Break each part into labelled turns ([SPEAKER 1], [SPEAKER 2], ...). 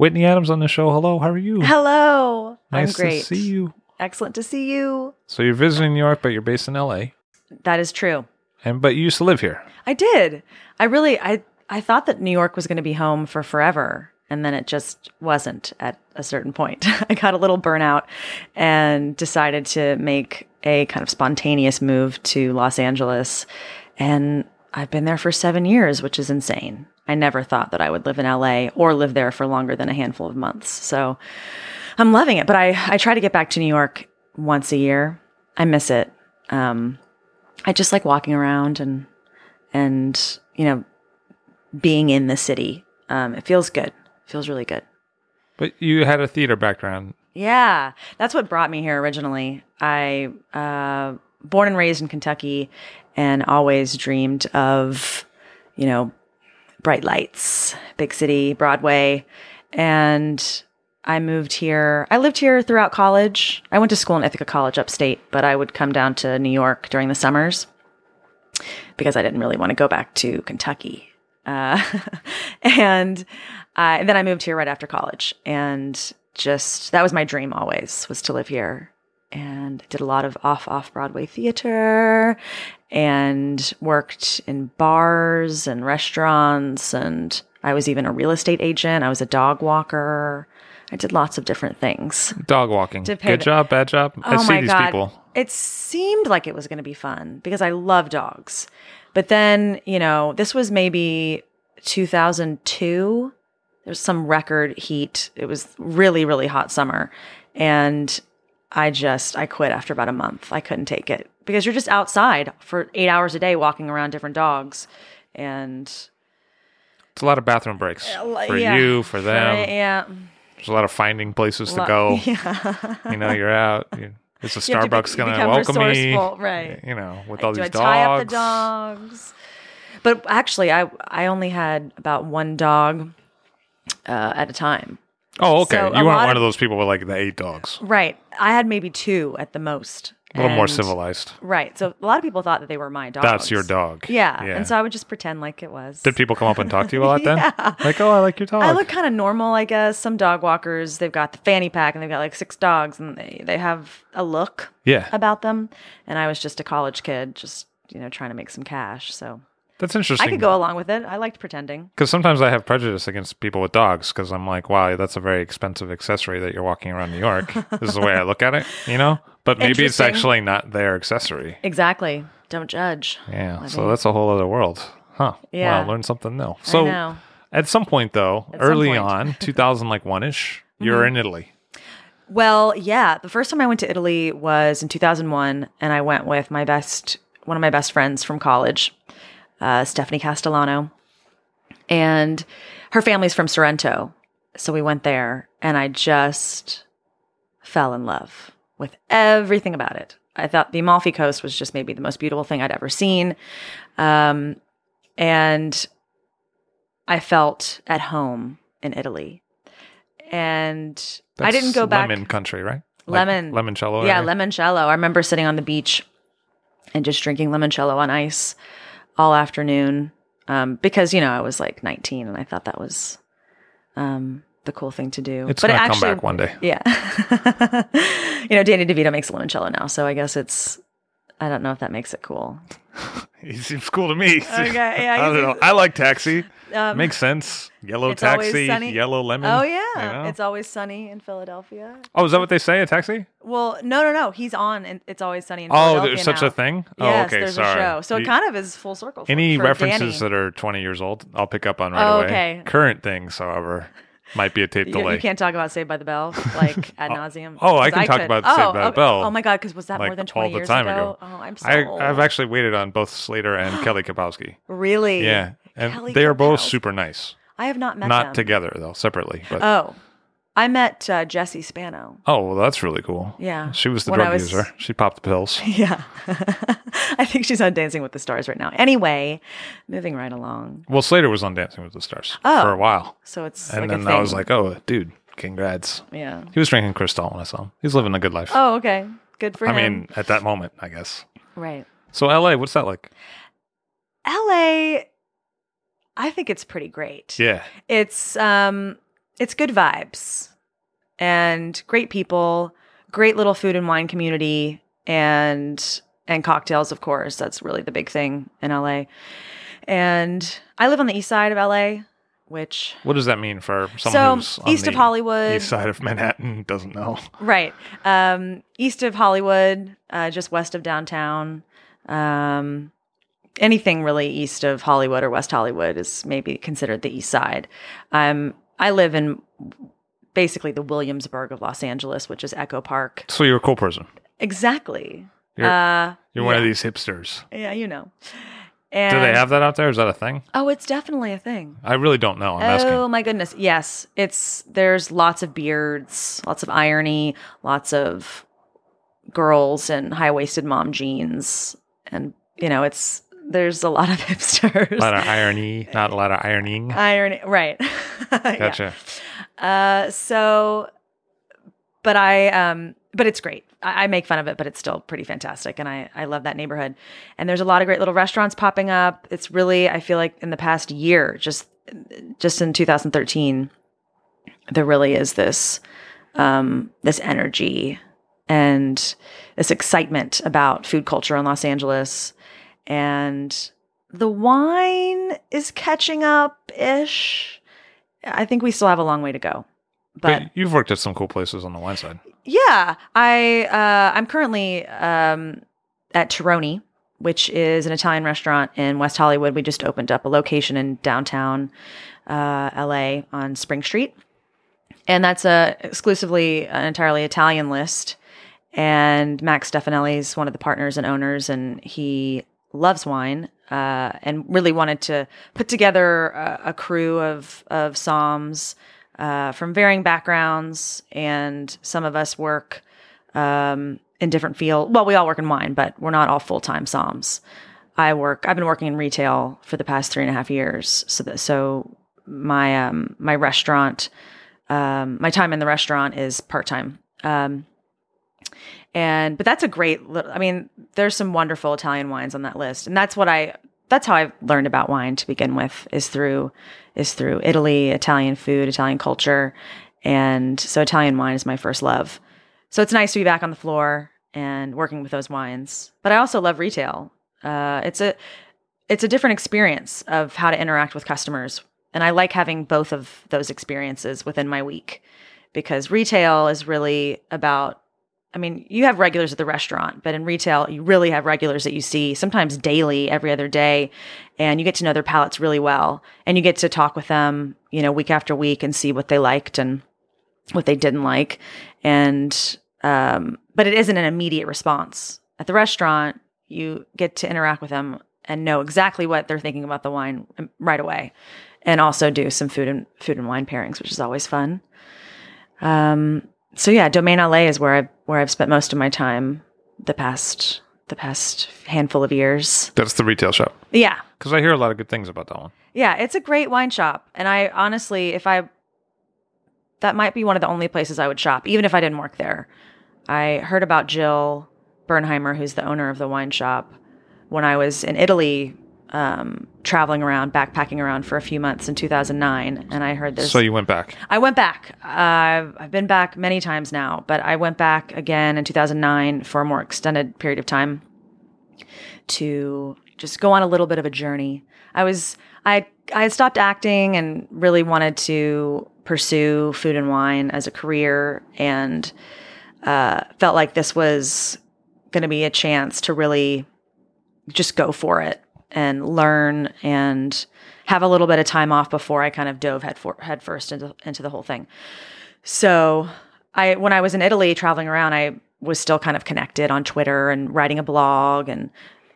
[SPEAKER 1] Whitney Adams on the show. Hello, how are you?
[SPEAKER 2] Hello.
[SPEAKER 1] Nice
[SPEAKER 2] I'm great.
[SPEAKER 1] to see you.
[SPEAKER 2] Excellent to see you.
[SPEAKER 1] So you're visiting New York, but you're based in LA,
[SPEAKER 2] That is true.
[SPEAKER 1] and but you used to live here.
[SPEAKER 2] I did. I really I I thought that New York was going to be home for forever and then it just wasn't at a certain point. I got a little burnout and decided to make a kind of spontaneous move to Los Angeles and I've been there for 7 years, which is insane. I never thought that I would live in LA or live there for longer than a handful of months. So I'm loving it, but I I try to get back to New York once a year. I miss it. Um I just like walking around and and you know being in the city. Um, it feels good. It feels really good.
[SPEAKER 1] But you had a theater background.
[SPEAKER 2] Yeah, that's what brought me here originally. I uh, born and raised in Kentucky, and always dreamed of you know bright lights, big city, Broadway, and. I moved here. I lived here throughout college. I went to school in Ithaca College upstate, but I would come down to New York during the summers because I didn't really want to go back to Kentucky. Uh, and, and then I moved here right after college, and just that was my dream always was to live here. And did a lot of off off Broadway theater, and worked in bars and restaurants, and I was even a real estate agent. I was a dog walker. I did lots of different things.
[SPEAKER 1] Dog walking. Good
[SPEAKER 2] the-
[SPEAKER 1] job, bad job. I
[SPEAKER 2] Oh
[SPEAKER 1] see
[SPEAKER 2] my
[SPEAKER 1] these
[SPEAKER 2] God.
[SPEAKER 1] people.
[SPEAKER 2] It seemed like it was going to be fun because I love dogs. But then, you know, this was maybe 2002. There was some record heat. It was really, really hot summer. And I just, I quit after about a month. I couldn't take it because you're just outside for eight hours a day walking around different dogs. And
[SPEAKER 1] It's a lot of bathroom breaks for
[SPEAKER 2] yeah,
[SPEAKER 1] you, for them.
[SPEAKER 2] yeah.
[SPEAKER 1] There's a lot of finding places to go.
[SPEAKER 2] Yeah.
[SPEAKER 1] You know, you're out. You, is the
[SPEAKER 2] be-
[SPEAKER 1] Starbucks going to welcome me?
[SPEAKER 2] right.
[SPEAKER 1] You know, with all
[SPEAKER 2] do
[SPEAKER 1] these
[SPEAKER 2] I tie up the
[SPEAKER 1] dogs.
[SPEAKER 2] dogs? But actually, I I only had about one dog uh, at a time.
[SPEAKER 1] Oh, okay.
[SPEAKER 2] So
[SPEAKER 1] you weren't one
[SPEAKER 2] of-
[SPEAKER 1] of those people with like the eight dogs.
[SPEAKER 2] Right. I had maybe two at the most.
[SPEAKER 1] A little more civilized.
[SPEAKER 2] Right. So a lot of people thought that they were my dogs.
[SPEAKER 1] That's your dog.
[SPEAKER 2] Yeah.
[SPEAKER 1] Yeah.
[SPEAKER 2] And so I would just pretend like it was.
[SPEAKER 1] Did people come up and talk to you a lot then?
[SPEAKER 2] Yeah.
[SPEAKER 1] Like, oh, I like your dog.
[SPEAKER 2] I look kind of normal, I guess. Some dog walkers, they've got the fanny pack and they've got like six dogs and they, they have a look
[SPEAKER 1] yeah.
[SPEAKER 2] about them. And I was just a college kid, just, you know, trying to make some cash. So
[SPEAKER 1] That's interesting.
[SPEAKER 2] I could go along with it. I liked pretending.
[SPEAKER 1] Because sometimes I have prejudice against people with dogs because I'm like, wow, that's a very expensive accessory that you're walking around New York. this is the way I look at it, you know? But maybe it's actually not their accessory.
[SPEAKER 2] Exactly. Don't judge.
[SPEAKER 1] Yeah. So that's a whole other world. Huh.
[SPEAKER 2] Yeah.
[SPEAKER 1] Wow, learn something new.
[SPEAKER 2] I
[SPEAKER 1] So
[SPEAKER 2] know.
[SPEAKER 1] at some point though,
[SPEAKER 2] At
[SPEAKER 1] early
[SPEAKER 2] point. Mm-hmm.
[SPEAKER 1] on, 2000 like one ish, you're in Italy.
[SPEAKER 2] Well, yeah. The first time I went to Italy was in 2001, and I went with my best, one of my best friends from college, uh, Stephanie Castellano. And her family's from Sorrento. So we went there, and I just fell in love with everything about it. I thought the Amalfi Coast was just maybe the most beautiful thing I'd ever seen. Um, and I felt at home in Italy. and I didn't go back.
[SPEAKER 1] Lemon country, right?
[SPEAKER 2] Lemon.
[SPEAKER 1] Lemoncello.
[SPEAKER 2] Yeah,
[SPEAKER 1] area?
[SPEAKER 2] limoncello. I remember sitting on the beach and just drinking limoncello on ice all afternoon um, because you know I was like 19 and I thought that was um, the cool thing to do.
[SPEAKER 1] It's
[SPEAKER 2] but it
[SPEAKER 1] gonna come
[SPEAKER 2] actually,
[SPEAKER 1] back one day.
[SPEAKER 2] Yeah, you know, Danny DeVito makes limoncello now, so I guess it's. I don't know if that makes it cool.
[SPEAKER 1] He seems cool to me.
[SPEAKER 2] Okay, yeah,
[SPEAKER 1] I don't know. I like Taxi.
[SPEAKER 2] Um,
[SPEAKER 1] Makes sense. Yellow
[SPEAKER 2] It's Always
[SPEAKER 1] taxi,
[SPEAKER 2] Sunny.
[SPEAKER 1] yellow lemon.
[SPEAKER 2] Oh yeah,
[SPEAKER 1] you know?
[SPEAKER 2] it's always sunny in Philadelphia.
[SPEAKER 1] oh, is that what they say? A taxi?
[SPEAKER 2] Well, no, no, no. He's on, and it's always sunny in Philadelphia.
[SPEAKER 1] Oh,
[SPEAKER 2] Philadelphia.
[SPEAKER 1] there's such a thing.
[SPEAKER 2] Yes,
[SPEAKER 1] oh, okay.
[SPEAKER 2] there's
[SPEAKER 1] sorry.
[SPEAKER 2] a show. So it kind of is full circle. For,
[SPEAKER 1] any
[SPEAKER 2] for
[SPEAKER 1] references
[SPEAKER 2] Danny.
[SPEAKER 1] that are 20 years old, I'll pick up on right
[SPEAKER 2] Oh,
[SPEAKER 1] away.
[SPEAKER 2] okay.
[SPEAKER 1] Current things, however, might be a tape
[SPEAKER 2] You,
[SPEAKER 1] delay.
[SPEAKER 2] you can't talk about Saved by the Bell like ad oh, nauseum.
[SPEAKER 1] oh, I can talk
[SPEAKER 2] could.
[SPEAKER 1] about
[SPEAKER 2] oh,
[SPEAKER 1] Saved by the.
[SPEAKER 2] Oh, oh,
[SPEAKER 1] Bell,
[SPEAKER 2] Oh my god, because was that more
[SPEAKER 1] like,
[SPEAKER 2] than
[SPEAKER 1] all
[SPEAKER 2] twenty years ago?
[SPEAKER 1] ago.
[SPEAKER 2] Oh, I'm so
[SPEAKER 1] I,
[SPEAKER 2] old.
[SPEAKER 1] I've actually waited on both Slater and Kelly Kapowski.
[SPEAKER 2] really.
[SPEAKER 1] Yeah, and
[SPEAKER 2] Kelly
[SPEAKER 1] they are both super nice.
[SPEAKER 2] I have not met them.
[SPEAKER 1] Not
[SPEAKER 2] them.
[SPEAKER 1] together though, separately. But
[SPEAKER 2] Oh, I met uh, Jesse Spano.
[SPEAKER 1] oh, well, that's really cool.
[SPEAKER 2] Yeah.
[SPEAKER 1] she was the
[SPEAKER 2] When
[SPEAKER 1] drug
[SPEAKER 2] was-
[SPEAKER 1] user. She popped the pills.
[SPEAKER 2] Yeah, I think she's on Dancing with the Stars right now. Anyway, moving right along.
[SPEAKER 1] Well, Slater was on Dancing with the Stars
[SPEAKER 2] Oh.
[SPEAKER 1] for a while,
[SPEAKER 2] So it's
[SPEAKER 1] and
[SPEAKER 2] like
[SPEAKER 1] then
[SPEAKER 2] a thing.
[SPEAKER 1] I was like, "Oh, dude, congrats."
[SPEAKER 2] yeah.
[SPEAKER 1] He was drinking Cristal when I saw him. He's living a good life.
[SPEAKER 2] Oh, okay. Good for
[SPEAKER 1] I
[SPEAKER 2] him.
[SPEAKER 1] I mean, at that moment, I guess.
[SPEAKER 2] right.
[SPEAKER 1] So, LA, what's that like?
[SPEAKER 2] LA, I think it's pretty great.
[SPEAKER 1] Yeah,
[SPEAKER 2] It's um it's good vibes and great people, great little food and wine community and and cocktails of course. That's really the big thing in LA. And I live on the east side of LA, which
[SPEAKER 1] what does that mean for someone
[SPEAKER 2] so
[SPEAKER 1] who's on
[SPEAKER 2] east of Hollywood,
[SPEAKER 1] east side of Manhattan doesn't know?
[SPEAKER 2] right? Um, east of Hollywood, uh, just west of downtown. Um, anything really east of Hollywood or West Hollywood is maybe considered the east side. Um, I live in basically the Williamsburg of Los Angeles, which is Echo Park.
[SPEAKER 1] So you're a cool person.
[SPEAKER 2] Exactly.
[SPEAKER 1] You're-
[SPEAKER 2] uh,
[SPEAKER 1] You're one of these hipsters.
[SPEAKER 2] Yeah, you know.
[SPEAKER 1] Do they have that out there? Is that a thing?
[SPEAKER 2] Oh, it's definitely a thing.
[SPEAKER 1] I really don't know. I'm
[SPEAKER 2] oh
[SPEAKER 1] asking.
[SPEAKER 2] my goodness. Yes. It's there's lots of beards, lots of irony, lots of girls in high-waisted mom jeans and you know, it's there's a lot of hipsters.
[SPEAKER 1] A lot of irony, not a lot of ironing.
[SPEAKER 2] irony, right. Yeah.
[SPEAKER 1] Gotcha.
[SPEAKER 2] Uh so but I um but it's great. I, I make fun of it, but it's still pretty fantastic and I, I love that neighborhood. And there's a lot of great little restaurants popping up. It's really I feel like in the past year, just just in 2013, there really is this um this energy and this excitement about food culture in Los Angeles. And the wine is catching up ish. I think we still have a long way to go. But,
[SPEAKER 1] But you've worked at some cool places on the wine side.
[SPEAKER 2] yeah, I uh, I'm currently um, at Terroni, which is an Italian restaurant in West Hollywood. We just opened up a location in downtown uh, LA on Spring Street, and that's a exclusively an entirely Italian list. And Max Stefanelli is one of the partners and owners, and he loves wine uh, and really wanted to put together a, a crew of of somms uh, from varying backgrounds, and some of us work um, in different fields. Well, we all work in wine, but we're not all full time somms. I work. I've been working in retail for the past three and a half years. So that so my um, my restaurant, um, my time in the restaurant is part time. Um, and but that's a great. Little, I mean, there's some wonderful Italian wines on that list, and that's what I. That's how I learned about wine to begin with. Is through is through Italy, Italian food, Italian culture, and so Italian wine is my first love. So it's nice to be back on the floor and working with those wines. But I also love retail. Uh, it's a it's a different experience of how to interact with customers, and I like having both of those experiences within my week because retail is really about. I mean, you have regulars at the restaurant, but in retail, you really have regulars that you see sometimes daily, every other day, and you get to know their palates really well, and you get to talk with them, you know, week after week and see what they liked and what they didn't like, and um, but it isn't an immediate response at the restaurant. You get to interact with them and know exactly what they're thinking about the wine um, right away, and also do some food and food and wine pairings, which is always fun. Um, so yeah, Domaine LA is where I where I've spent most of my time the past the past handful of years.
[SPEAKER 1] That's the retail shop.
[SPEAKER 2] Yeah,
[SPEAKER 1] Because I hear a lot of good things about that one.
[SPEAKER 2] yeah, it's a great wine shop, and I honestly, if I that might be one of the only places I would shop, even if I didn't work there. I heard about Jill Bernheimer, who's the owner of the wine shop, when I was in Italy um, traveling around, backpacking around for a few months in 2009, and I heard this.
[SPEAKER 1] So you went back.
[SPEAKER 2] I went back. Uh, I've been back many times now, but I went back again in 2009 for a more extended period of time to just go on a little bit of a journey. I was I I had stopped acting and really wanted to pursue food and wine as a career, and uh, felt like this was going to be a chance to really just go for it and learn and have a little bit of time off before I kind of dove head, for, head first into, into the whole thing. So I, when I was in Italy traveling around, I was still kind of connected on Twitter and writing a blog and,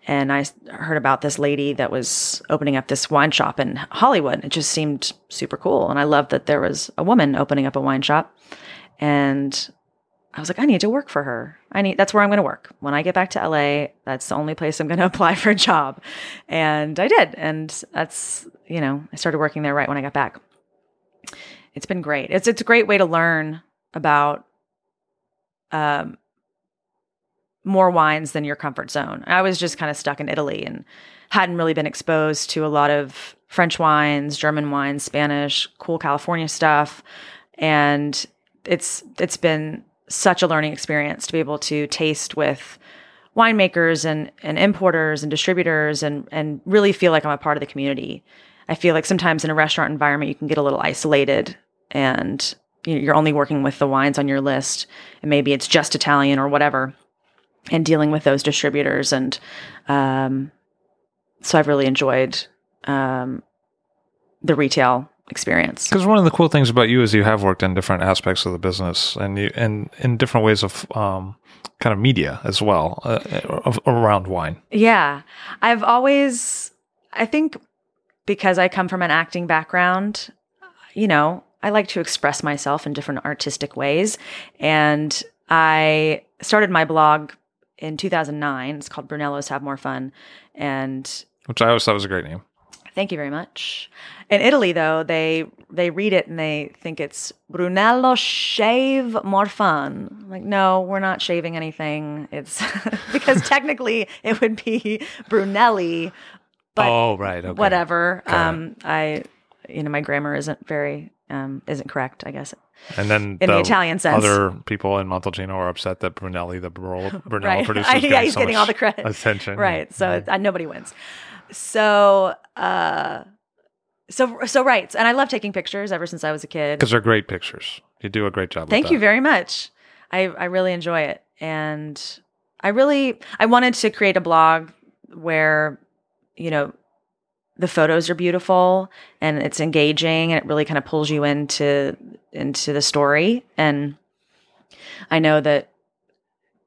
[SPEAKER 2] and I heard about this lady that was opening up this wine shop in Hollywood. It just seemed super cool. And I loved that there was a woman opening up a wine shop. And I was like, I need to work for her. I need that's where I'm going to work. When I get back to LA, that's the only place I'm going to apply for a job. And I did. And that's, you know, I started working there right when I got back. It's been great. It's it's a great way to learn about um more wines than your comfort zone. I was just kind of stuck in Italy and hadn't really been exposed to a lot of French wines, German wines, Spanish, cool California stuff. And it's it's been such a learning experience to be able to taste with winemakers and, and importers and distributors and, and really feel like I'm a part of the community. I feel like sometimes in a restaurant environment, you can get a little isolated and you're only working with the wines on your list and maybe it's just Italian or whatever and dealing with those distributors. And um, so I've really enjoyed um, the retail experience.
[SPEAKER 1] Because one of the cool things about you is you have worked in different aspects of the business and you and in different ways of um, kind of media as well uh, of, around wine.
[SPEAKER 2] Yeah, I've always, I think, because I come from an acting background, you know, I like to express myself in different artistic ways, and I started my blog in 2009. It's called Brunello's Have More Fun, and
[SPEAKER 1] which I always thought was a great name.
[SPEAKER 2] Thank you very much. In Italy, though, they they read it and they think it's Brunello shave more fun. I'm like, no, we're not shaving anything. It's because technically it would be Brunelli. But
[SPEAKER 1] oh, right. Okay.
[SPEAKER 2] Whatever. Um, I, you know, my grammar isn't very um, isn't correct. I guess.
[SPEAKER 1] And then
[SPEAKER 2] in the, the Italian sense,
[SPEAKER 1] other people in Montalcino are upset that Brunelli, the Brunello, Brunello
[SPEAKER 2] right.
[SPEAKER 1] producer,
[SPEAKER 2] yeah, he's
[SPEAKER 1] so
[SPEAKER 2] getting all the credit,
[SPEAKER 1] attention,
[SPEAKER 2] right? So mm-hmm. uh, nobody wins. So, uh, so, so right. And I love taking pictures ever since I was a kid.
[SPEAKER 1] Because they're great pictures. You do a great job.
[SPEAKER 2] Thank you very much. I, I really enjoy it. And I really, I wanted to create a blog where, you know, the photos are beautiful and it's engaging and it really kind of pulls you into into the story and i know that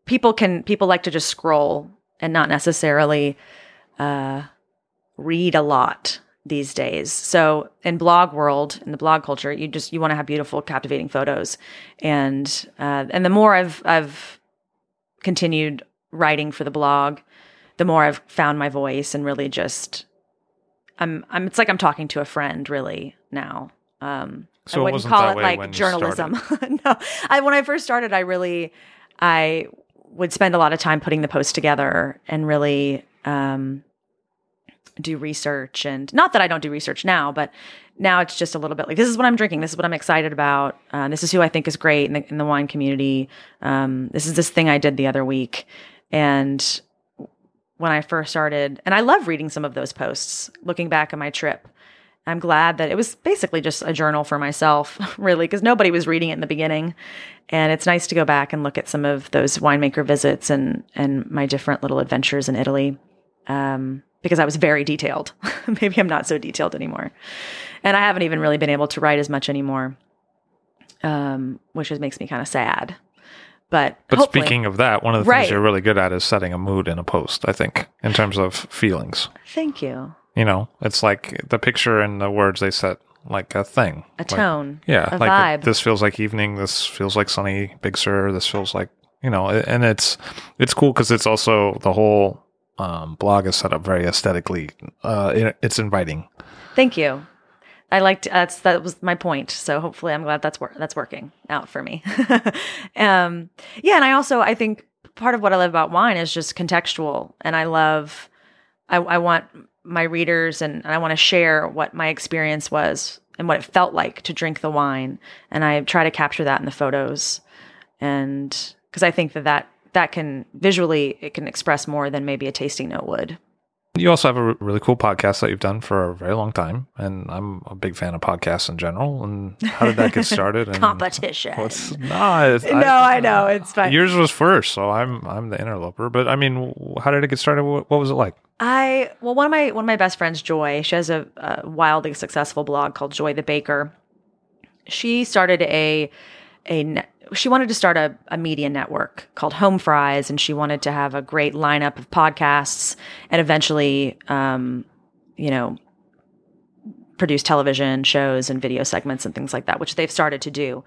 [SPEAKER 2] people can people like to just scroll and not necessarily uh, read a lot these days. So in blog world, in the blog culture, you just you want to have beautiful, captivating photos, and uh, and the more I've I've continued writing for the blog, the more I've found my voice and really just I'm I'm it's like I'm talking to a friend really now. Um,
[SPEAKER 1] so
[SPEAKER 2] I wouldn't call it like journalism. no, I when I first started, I really I would spend a lot of time putting the post together and really um, do research and not that I don't do research now, but now it's just a little bit like this is what I'm drinking, this is what I'm excited about, uh, this is who I think is great in the, in the wine community. Um, this is this thing I did the other week, and when I first started, and I love reading some of those posts, looking back at my trip. I'm glad that it was basically just a journal for myself, really, because nobody was reading it in the beginning. And it's nice to go back and look at some of those winemaker visits and and my different little adventures in Italy. Um, because I was very detailed. Maybe I'm not so detailed anymore. And I haven't even really been able to write as much anymore, um, which makes me kind of sad. But
[SPEAKER 1] but speaking of that, one of the right. things you're really good at is setting a mood in a post. I think in terms of feelings.
[SPEAKER 2] Thank you.
[SPEAKER 1] You know, it's like the picture and the words they set like a thing,
[SPEAKER 2] a like, tone,
[SPEAKER 1] yeah,
[SPEAKER 2] a
[SPEAKER 1] like
[SPEAKER 2] vibe.
[SPEAKER 1] this feels like evening. This feels like sunny Big Sur. This feels like you know, and it's it's cool because it's also the whole um, blog is set up very aesthetically. Uh, it, it's inviting.
[SPEAKER 2] Thank you. I liked that's that was my point. So hopefully, I'm glad that's wor- that's working out for me. um, yeah, and I also I think part of what I love about wine is just contextual, and I love I, I want my readers and, and I want to share what my experience was and what it felt like to drink the wine, and I try to capture that in the photos, and because I think that that that can visually it can express more than maybe a tasting note would.
[SPEAKER 1] You also have a really cool podcast that you've done for a very long time, and I'm a big fan of podcasts in general. And how did that get started? And
[SPEAKER 2] Competition.
[SPEAKER 1] What's no?
[SPEAKER 2] No, I, know it's fine.
[SPEAKER 1] Yours was first, so I'm I'm the interloper. But I mean, how did it get started? What, what was it like?
[SPEAKER 2] I well, one of my one of my best friends, Joy, she has a, a wildly successful blog called Joy the Baker. She started a a she wanted to start a, a media network called Home Fries, and she wanted to have a great lineup of podcasts and eventually, um, you know, produce television shows and video segments and things like that, which they've started to do.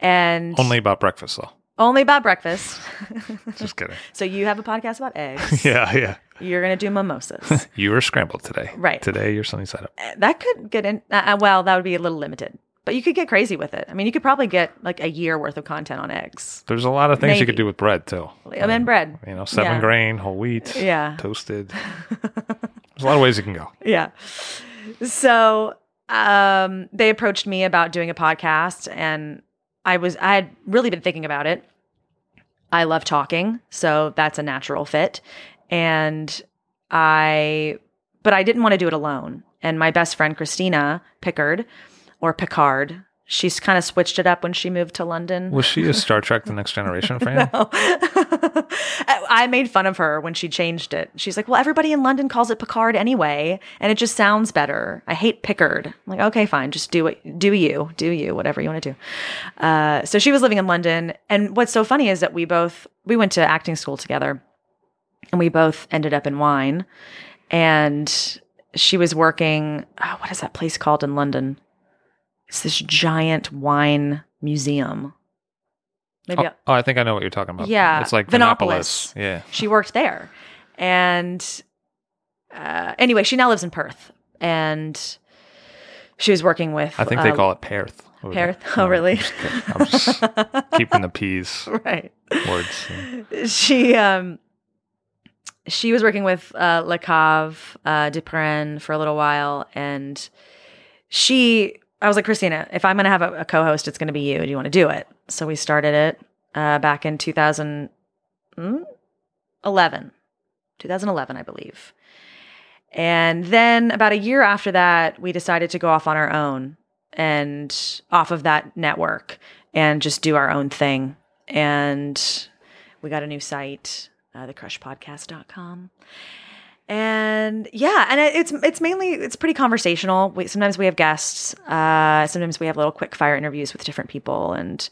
[SPEAKER 2] And
[SPEAKER 1] Only about breakfast, though.
[SPEAKER 2] only about breakfast.
[SPEAKER 1] Just kidding.
[SPEAKER 2] so you have a podcast about eggs.
[SPEAKER 1] yeah, yeah.
[SPEAKER 2] You're gonna do mimosas.
[SPEAKER 1] You were scrambled today.
[SPEAKER 2] Right.
[SPEAKER 1] Today, you're sunny side up.
[SPEAKER 2] that could get in. Uh, well, that would be a little limited. But you could get crazy with it. I mean, you could probably get like a year worth of content on eggs.
[SPEAKER 1] There's a lot of things you could do with bread too.
[SPEAKER 2] I mean, bread.
[SPEAKER 1] You know, seven
[SPEAKER 2] Yeah.
[SPEAKER 1] grain, whole wheat,
[SPEAKER 2] Yeah.
[SPEAKER 1] toasted. There's a lot of ways you can go.
[SPEAKER 2] Yeah. So um, they approached me about doing a podcast, and I was I had really been thinking about it. I love talking, so that's a natural fit. And I, but I didn't want to do it alone. And my best friend Christina Pickard, or Picard, she's kind of switched it up when she moved to London.
[SPEAKER 1] Was she a Star Trek: The Next Generation fan?
[SPEAKER 2] I made fun of her when she changed it. She's like, "Well, everybody in London calls it Picard anyway, and it just sounds better. I hate Pickard." I'm like, "Okay, fine, just do it. Do you? Do you? Whatever you want to do." Uh, so she was living in London, and what's so funny is that we both we went to acting school together, and we both ended up in wine. And she was working. Oh, what is that place called in London? It's this giant wine museum. Maybe
[SPEAKER 1] Oh, oh, I think I know what you're talking about.
[SPEAKER 2] Yeah,
[SPEAKER 1] it's like
[SPEAKER 2] Vinopolis.
[SPEAKER 1] Vinopolis. Yeah.
[SPEAKER 2] she worked there and uh, anyway she now lives in perth and she was working with
[SPEAKER 1] I think they
[SPEAKER 2] uh,
[SPEAKER 1] call it Perth.
[SPEAKER 2] Perth? Oh, really?
[SPEAKER 1] I'm just. I'm just keeping the P's
[SPEAKER 2] right
[SPEAKER 1] words. yeah.
[SPEAKER 2] she um she was working with uh Les Caves uh de Pyrene for a little while and she I was like Christina if I'm gonna have a, a co-host it's gonna be you. Do you want to do it? So we started it uh back in 2011 2011 I believe. And then about a year after that we decided to go off on our own and off of that network and just do our own thing. And we got a new site uh, thecrushpodcast.com and yeah and it's it's mainly it's pretty conversational we, sometimes we have guests uh sometimes we have little quick fire interviews with different people and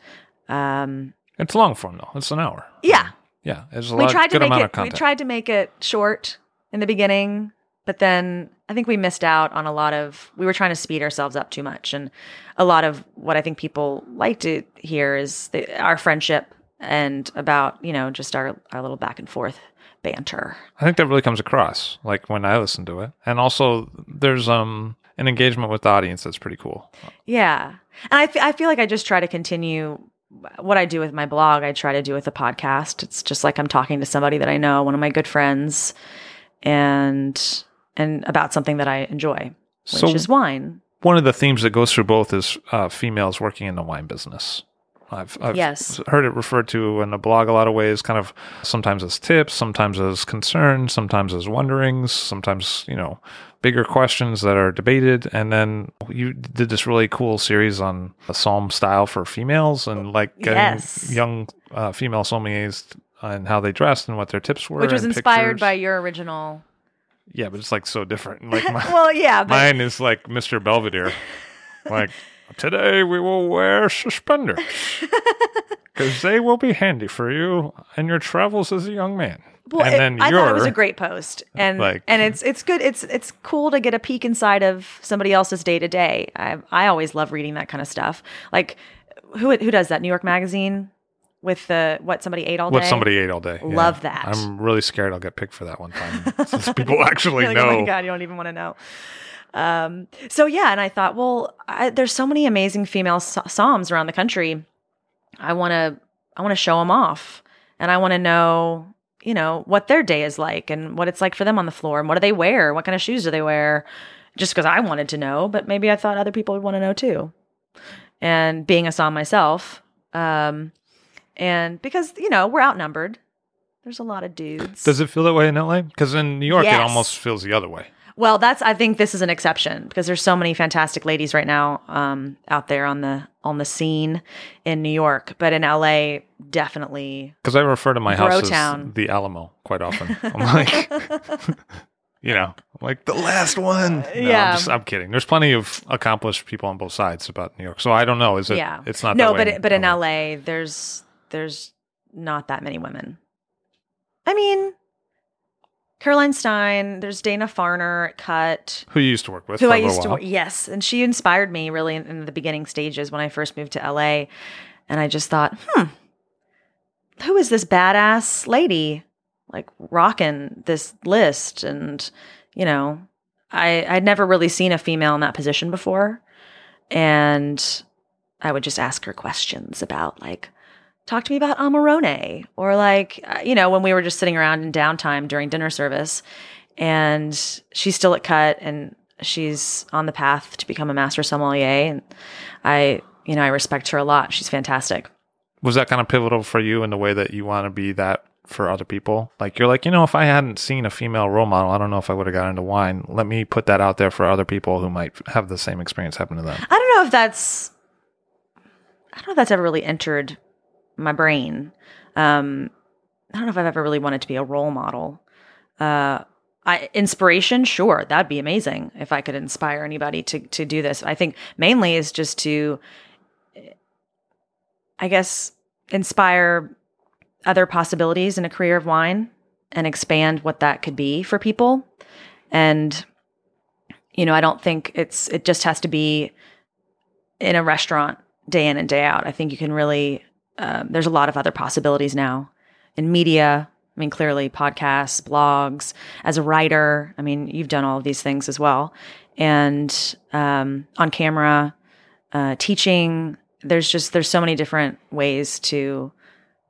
[SPEAKER 2] um
[SPEAKER 1] It's long form though. It's an hour.
[SPEAKER 2] yeah
[SPEAKER 1] Yeah. There's a
[SPEAKER 2] we
[SPEAKER 1] lot,
[SPEAKER 2] tried to make it we tried to make it short in the beginning but then i think we missed out on a lot of we were trying to speed ourselves up too much and a lot of what i think people like to hear is the, our friendship and about you know just our, our little back and forth banter.
[SPEAKER 1] I think that really comes across, like when I listen to it, and also there's um an engagement with the audience that's pretty cool.
[SPEAKER 2] yeah. And I I feel like i just try to continue what i do with my blog. I try to do with the podcast. It's just like i'm talking to somebody that i know one of my good friends and and about something that i enjoy which
[SPEAKER 1] So-
[SPEAKER 2] is wine.
[SPEAKER 1] One of the themes that goes through both is uh, females working in the wine business. I've, I've
[SPEAKER 2] Yes.
[SPEAKER 1] heard it referred to in the blog a lot of ways, kind of sometimes as tips, sometimes as concerns, sometimes as wonderings, sometimes, you know, bigger questions that are debated. And then you did this really cool series on a somm style for females and like
[SPEAKER 2] Yes.
[SPEAKER 1] young uh, female sommeliers and how they dressed and what their tips were.
[SPEAKER 2] which was inspired
[SPEAKER 1] pictures.
[SPEAKER 2] by your original
[SPEAKER 1] Yeah, but it's like so different. Like my,
[SPEAKER 2] well yeah but
[SPEAKER 1] Mine is like Mr. Belvedere. like, today we will wear suspenders because they will be handy for you in your travels as a young man.
[SPEAKER 2] well,
[SPEAKER 1] and
[SPEAKER 2] it-
[SPEAKER 1] then
[SPEAKER 2] I thought it was a great post, and
[SPEAKER 1] Like-
[SPEAKER 2] and it's it's good. It's it's cool to get a peek inside of somebody else's day to day. I I always love reading that kind of stuff. Like who who does that? New York Magazine with the what somebody ate all day.
[SPEAKER 1] what somebody ate all day.
[SPEAKER 2] Love that.
[SPEAKER 1] I'm really scared I'll get picked for that one time. Since people actually
[SPEAKER 2] like,
[SPEAKER 1] know.
[SPEAKER 2] Oh my god, you don't even want to know. Um, so yeah, and I thought, well, I, there's so many amazing female so- somms around the country. I want to, I want to show them off, and I want to know, you know, what their day is like and what it's like for them on the floor, and what do they wear, what kind of shoes do they wear, just because I wanted to know, but maybe I thought other people would want to know too. And being a somm myself, um, and because you know we're outnumbered, there's a lot of dudes.
[SPEAKER 1] Does it feel that way in LA? Because in New York, it almost feels the other way.
[SPEAKER 2] Well, that's I think this is an exception because there's so many fantastic ladies right now um, out there on the on the scene in New York, but in LA, definitely.
[SPEAKER 1] Because I refer to my house as the Alamo quite often. I'm like, you know, I'm like the last one. No,
[SPEAKER 2] yeah.
[SPEAKER 1] I'm, just, I'm kidding. There's plenty of accomplished people on both sides about New York, so I don't know. Is it?
[SPEAKER 2] yeah,
[SPEAKER 1] It's not.
[SPEAKER 2] no,
[SPEAKER 1] that way
[SPEAKER 2] but but in LA, there's there's not that many women. I mean, Caroline Styne. There's Dana Farner at Cut.
[SPEAKER 1] Who you used to work with?
[SPEAKER 2] who I used to work. Yes, and she inspired me really in, in the beginning stages when I first moved to LA, and I just thought, hmm, who is this badass lady like rocking this list? And you know, I I'd never really seen a female in that position before, and I would just ask her questions about like. Talk to me about Amarone, or like, uh, you know, when we were just sitting around in downtime during dinner service, and she's still at cut and she's on the path to become a master sommelier and i you know i respect her a lot she's fantastic
[SPEAKER 1] Was that kind of pivotal for you in the way that you want to be that for other people? Like you're like, you know, if I hadn't seen a female role model, I don't know if I would have got into wine. Let me put that out there for other people who might have the same experience happen to them.
[SPEAKER 2] i don't know if that's i don't know if that's ever really entered my brain um i don't know if i've ever really wanted to be a role model uh I, inspiration, sure, that'd be amazing if I could inspire anybody to to do this. I think mainly is just to, I guess, inspire other possibilities in a career of wine and expand what that could be for people. And you know, I don't think it's it just has to be in a restaurant day in and day out. I think you can really um, there's a lot of other possibilities now in media. I mean, clearly podcasts, blogs. As a writer, I mean, you've done all of these things as well, and um, on camera, uh, teaching. There's just there's so many different ways to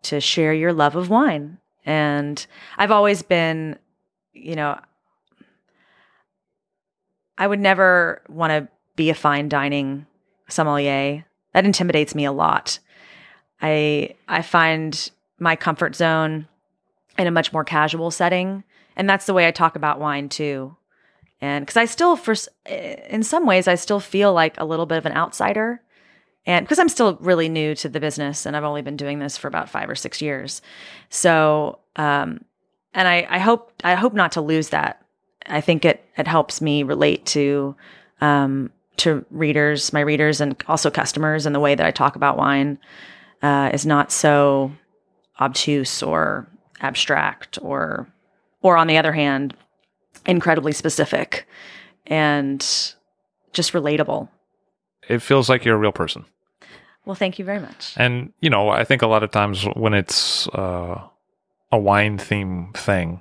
[SPEAKER 2] to share your love of wine, and I've always been, you know, I would never want to be a fine dining sommelier. That intimidates me a lot. I I find my comfort zone in a much more casual setting, and that's the way I talk about wine too. And because I still, for in some ways, I still feel like a little bit of an outsider, and because I'm still really new to the business, and I've only been doing this for about five or six years, so um, and I, I hope I hope not to lose that. I think it it helps me relate to um, to readers, my readers, and also customers, and the way that I talk about wine uh, is not so obtuse or abstract or or on the other hand incredibly specific and just relatable
[SPEAKER 1] It feels like you're a real person.
[SPEAKER 2] well thank you very much
[SPEAKER 1] And, you know, I think a lot of times when it's uh, a wine theme thing,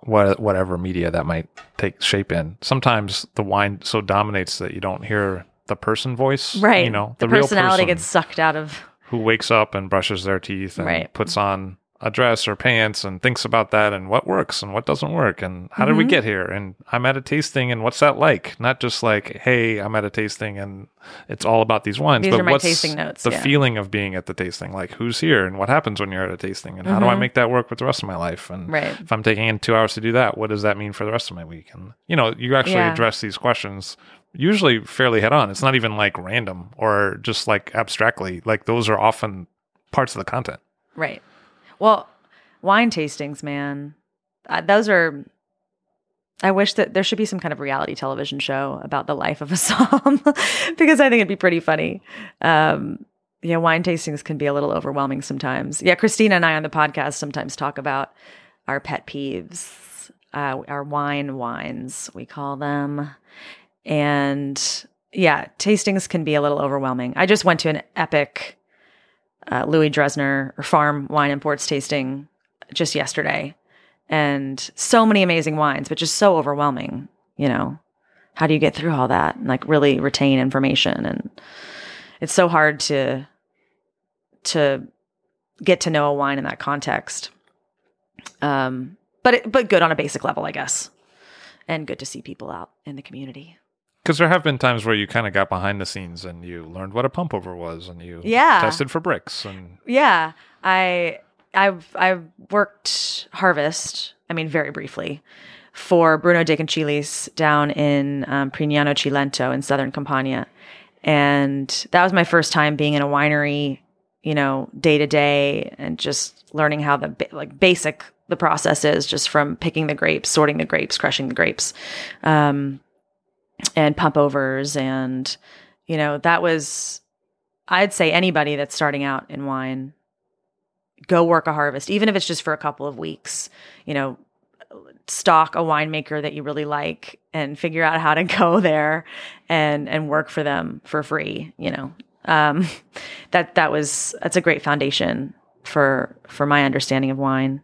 [SPEAKER 1] what, whatever media that might take shape in, sometimes the wine so dominates that you don't hear the person voice.
[SPEAKER 2] right
[SPEAKER 1] You know,
[SPEAKER 2] the,
[SPEAKER 1] real
[SPEAKER 2] personality
[SPEAKER 1] person
[SPEAKER 2] gets sucked out of
[SPEAKER 1] who wakes up and brushes their teeth and
[SPEAKER 2] Right.
[SPEAKER 1] puts on a dress or pants and thinks about that and what works and what doesn't work and how did we
[SPEAKER 2] Mhm.
[SPEAKER 1] get here and I'm at a tasting and what's that like? Not just like, hey, I'm at a tasting and it's all about these wines.
[SPEAKER 2] These
[SPEAKER 1] but
[SPEAKER 2] are my
[SPEAKER 1] what's
[SPEAKER 2] tasting notes,
[SPEAKER 1] The
[SPEAKER 2] yeah.
[SPEAKER 1] feeling of being at the tasting, like who's here and what happens when you're at a tasting and how do I
[SPEAKER 2] Mhm.
[SPEAKER 1] make that work with the rest of my life? And
[SPEAKER 2] Right.
[SPEAKER 1] if I'm taking in two hours to do that, what does that mean for the rest of my week? And you know, you actually
[SPEAKER 2] Yeah.
[SPEAKER 1] address these questions usually fairly head on. It's not even like random or just like abstractly. Like those are often parts of the content.
[SPEAKER 2] Right. Well, wine tastings, man. Uh, those are. I wish that there should be some kind of reality television show about the life of a somm because I think it'd be pretty funny. Um, yeah, wine tastings can be a little overwhelming sometimes. Yeah, Christina and I on the podcast sometimes talk about our pet peeves, uh, our wine whines, we call them. And yeah, tastings can be a little overwhelming. I just went to an epic uh, Louis Dressner or Farm Wine Imports tasting just yesterday, and so many amazing wines, but just so overwhelming. You know, how do you get through all that and like really retain information? And it's so hard to to get to know a wine in that context. Um but it, but good on a basic level i guess. And good to see people out in the community
[SPEAKER 1] Because there have been times where you kind of got behind the scenes and you learned what a pump over was and you
[SPEAKER 2] Yeah.
[SPEAKER 1] tested for Brix and
[SPEAKER 2] Yeah, I I've I've worked harvest. I mean, very briefly for Bruno De Conciliis down in um, Prignano Cilento in southern Campania, and that was my first time being in a winery. You know, day to day, and just learning how the like basic the process is, just from picking the grapes, sorting the grapes, crushing the grapes, um, and pump overs, and you know that was I'd say anybody that's starting out in wine, go work a harvest, even if it's just for a couple of weeks. You know, stock a winemaker that you really like and figure out how to go there and and work for them for free. You know, um, that that was that's a great foundation for for my understanding of wine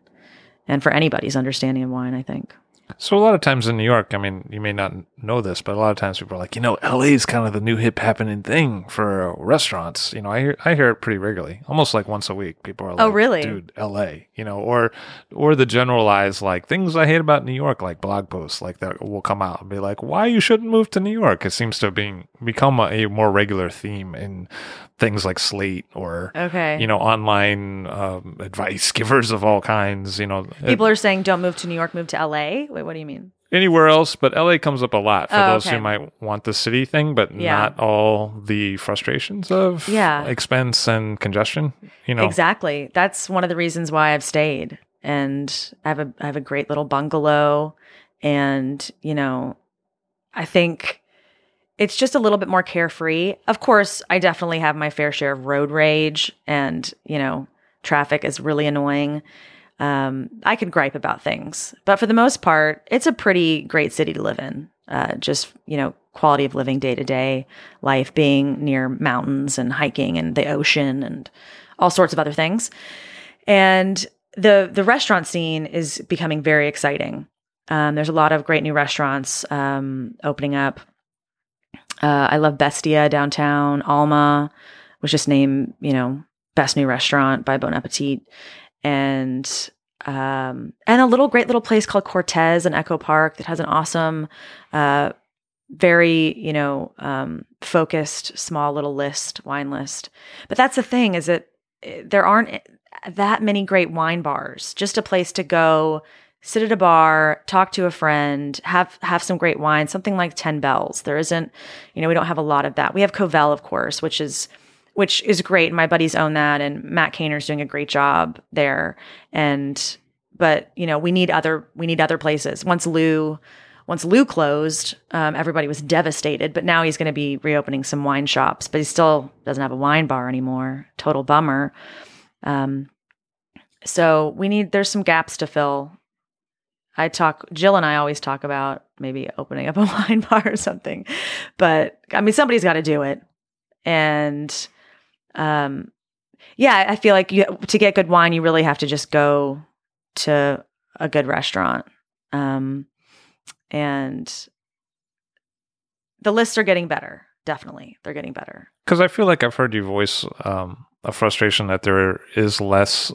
[SPEAKER 2] and for anybody's understanding of wine. I think.
[SPEAKER 1] So a lot of times in New York, I mean, you may not know this, but a lot of times people are like, you know, LA is kind of the new hip happening thing for restaurants. You know, I hear I hear it pretty regularly, almost like once a week. People are like,
[SPEAKER 2] Oh, really?
[SPEAKER 1] dude, LA." You know, or or the generalized like things I hate about New York, like blog posts like that will come out and be like, "Why you shouldn't move to New York?" It seems to being become a, a more regular theme in things like Slate or
[SPEAKER 2] Okay.
[SPEAKER 1] you know online um, advice givers of all kinds. You know,
[SPEAKER 2] People are saying don't move to New York, move to LA. Wait, what do you mean?
[SPEAKER 1] anywhere else, but LA comes up a lot for
[SPEAKER 2] Oh,
[SPEAKER 1] those
[SPEAKER 2] okay.
[SPEAKER 1] who might want the city thing, but
[SPEAKER 2] Yeah.
[SPEAKER 1] not all the frustrations of
[SPEAKER 2] Yeah.
[SPEAKER 1] expense and congestion. You know,
[SPEAKER 2] Exactly. That's one of the reasons why I've stayed. And I have a I have a great little bungalow and, you know, I think it's just a little bit more carefree. Of course, I definitely have my fair share of road rage and, you know, traffic is really annoying. Um, I could gripe about things, but for the most part, it's a pretty great city to live in. Uh, just, you know, quality of living day to day life, being near mountains and hiking and the ocean and all sorts of other things. And the the restaurant scene is becoming very exciting. Um, there's a lot of great new restaurants um, opening up. Uh, I love Bestia downtown. Alma was just named, you know, best new restaurant by Bon Appetit, and um, and a little great little place called Cortez in Echo Park that has an awesome, uh, very you know um, focused small little list wine list. But that's the thing is that eh, there aren't that many great wine bars. Just a place to go, sit at a bar, talk to a friend, have have some great wine. Something like Ten Bells. There isn't, you know, we don't have a lot of that. We have Covell, of course, which is which is great. My buddies own that, and Matt Kaner's doing a great job there. And but you know, we need other we need other places. Once Lou once Lou closed, um, everybody was devastated. But now he's going to be reopening some wine shops, but he still doesn't have a wine bar anymore. Total bummer. Um, so we need there's some gaps to fill. I talk Jill and I always talk about maybe opening up a wine bar or something. But I mean somebody's got to do it. And um yeah, I feel like you to get good wine you really have to just go to a good restaurant. Um and the lists are getting better. Definitely. They're getting better.
[SPEAKER 1] because I feel like I've heard you voice um, a frustration that there is less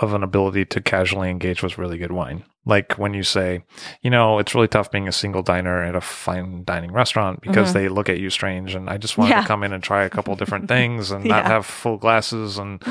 [SPEAKER 1] of an ability to casually engage with really good wine. Like when you say, you know, it's really tough being a single diner at a fine dining restaurant because
[SPEAKER 2] Mhm.
[SPEAKER 1] they look at you strange. And I just wanted
[SPEAKER 2] Yeah.
[SPEAKER 1] to come in and try a couple different things and not have full glasses and,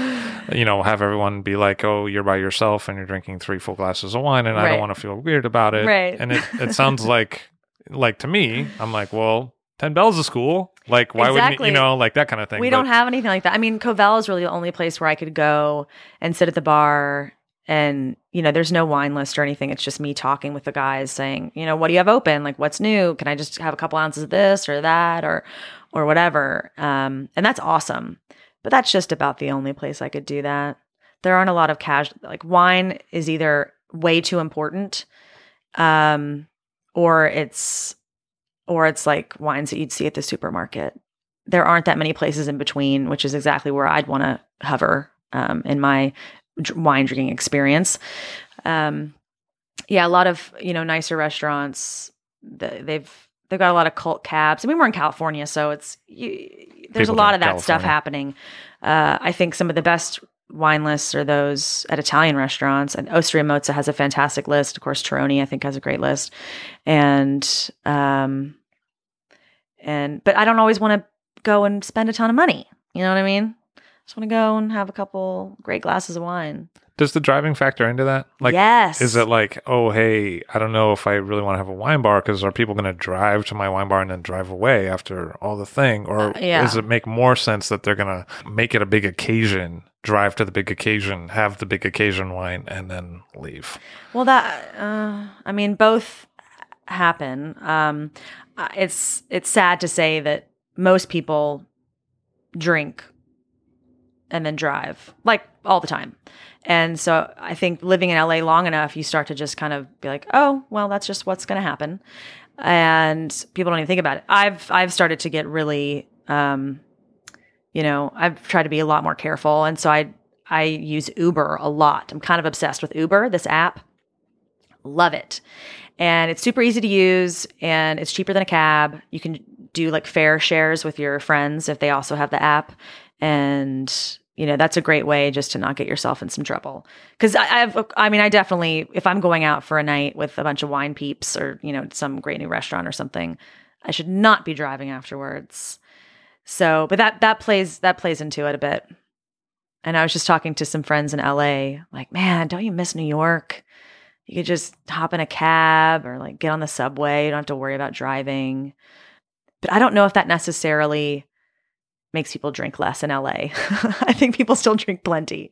[SPEAKER 1] you know, have everyone be like, oh, you're by yourself and you're drinking three full glasses of wine. And I don't want to feel weird about it.
[SPEAKER 2] Right.
[SPEAKER 1] And it, it sounds like, like to me, I'm like, well, 10 bells is cool. Like, why wouldn't
[SPEAKER 2] Exactly.
[SPEAKER 1] you, you know, like that kind of thing.
[SPEAKER 2] We
[SPEAKER 1] But-
[SPEAKER 2] don't have anything like that. I mean, Covell is really the only place where I could go and sit at the bar and, you know, there's no wine list or anything. It's just me talking with the guys saying, you know, what do you have open? Like what's new? Can I just have a couple ounces of this or that or or whatever? Um, and that's awesome. But that's just about the only place I could do that. There aren't a lot of cash like wine is either way too important um or it's or it's like wines that you'd see at the supermarket there aren't that many places in between, which is exactly where I'd want to hover um, in my wine drinking experience. Um, yeah, a lot of you know nicer restaurants. They've they've got a lot of cult cabs. I mean, we're in California, so it's you, there's
[SPEAKER 1] People
[SPEAKER 2] a lot of that stuff happening. Uh, I think some of the best wine lists are those at Italian restaurants, and Osteria Mozza has a fantastic list. Of course, Terroni I think has a great list, and um, and but I don't always want to go and spend a ton of money. You know what I mean? Just want to go and have a couple great glasses of wine.
[SPEAKER 1] Does the driving factor into that? Like,
[SPEAKER 2] yes,
[SPEAKER 1] is it like, oh, hey, I don't know if I really want to have a wine bar because are people going to drive to my wine bar and then drive away after all the thing? Or
[SPEAKER 2] Uh, yeah.
[SPEAKER 1] does it make more sense that they're going to make it a big occasion, drive to the big occasion, have the big occasion wine, and then leave?
[SPEAKER 2] Well, that uh, I mean, both happen. Um, it's it's sad to say that most people drink and then drive like all the time. And so I think living in LA long enough, you start to just kind of be like, oh, well, that's just what's going to happen. And people don't even think about it. I've I've started to get really, um, you know, I've tried to be a lot more careful, and so I I use Uber a lot. I'm kind of obsessed with Uber, this app. Love it. And it's super easy to use and it's cheaper than a cab. You can do like fare shares with your friends if they also have the app. And, you know, that's a great way just to not get yourself in some trouble. Cause I, I've, I mean, I definitely, if I'm going out for a night with a bunch of wine peeps or, you know, some great new restaurant or something, I should not be driving afterwards. So, but that, that plays, that plays into it a bit. And I was just talking to some friends in LA, like, man, don't you miss New York? You could just hop in a cab or like get on the subway. You don't have to worry about driving. But I don't know if that necessarily makes people drink less in LA. I think people still drink plenty.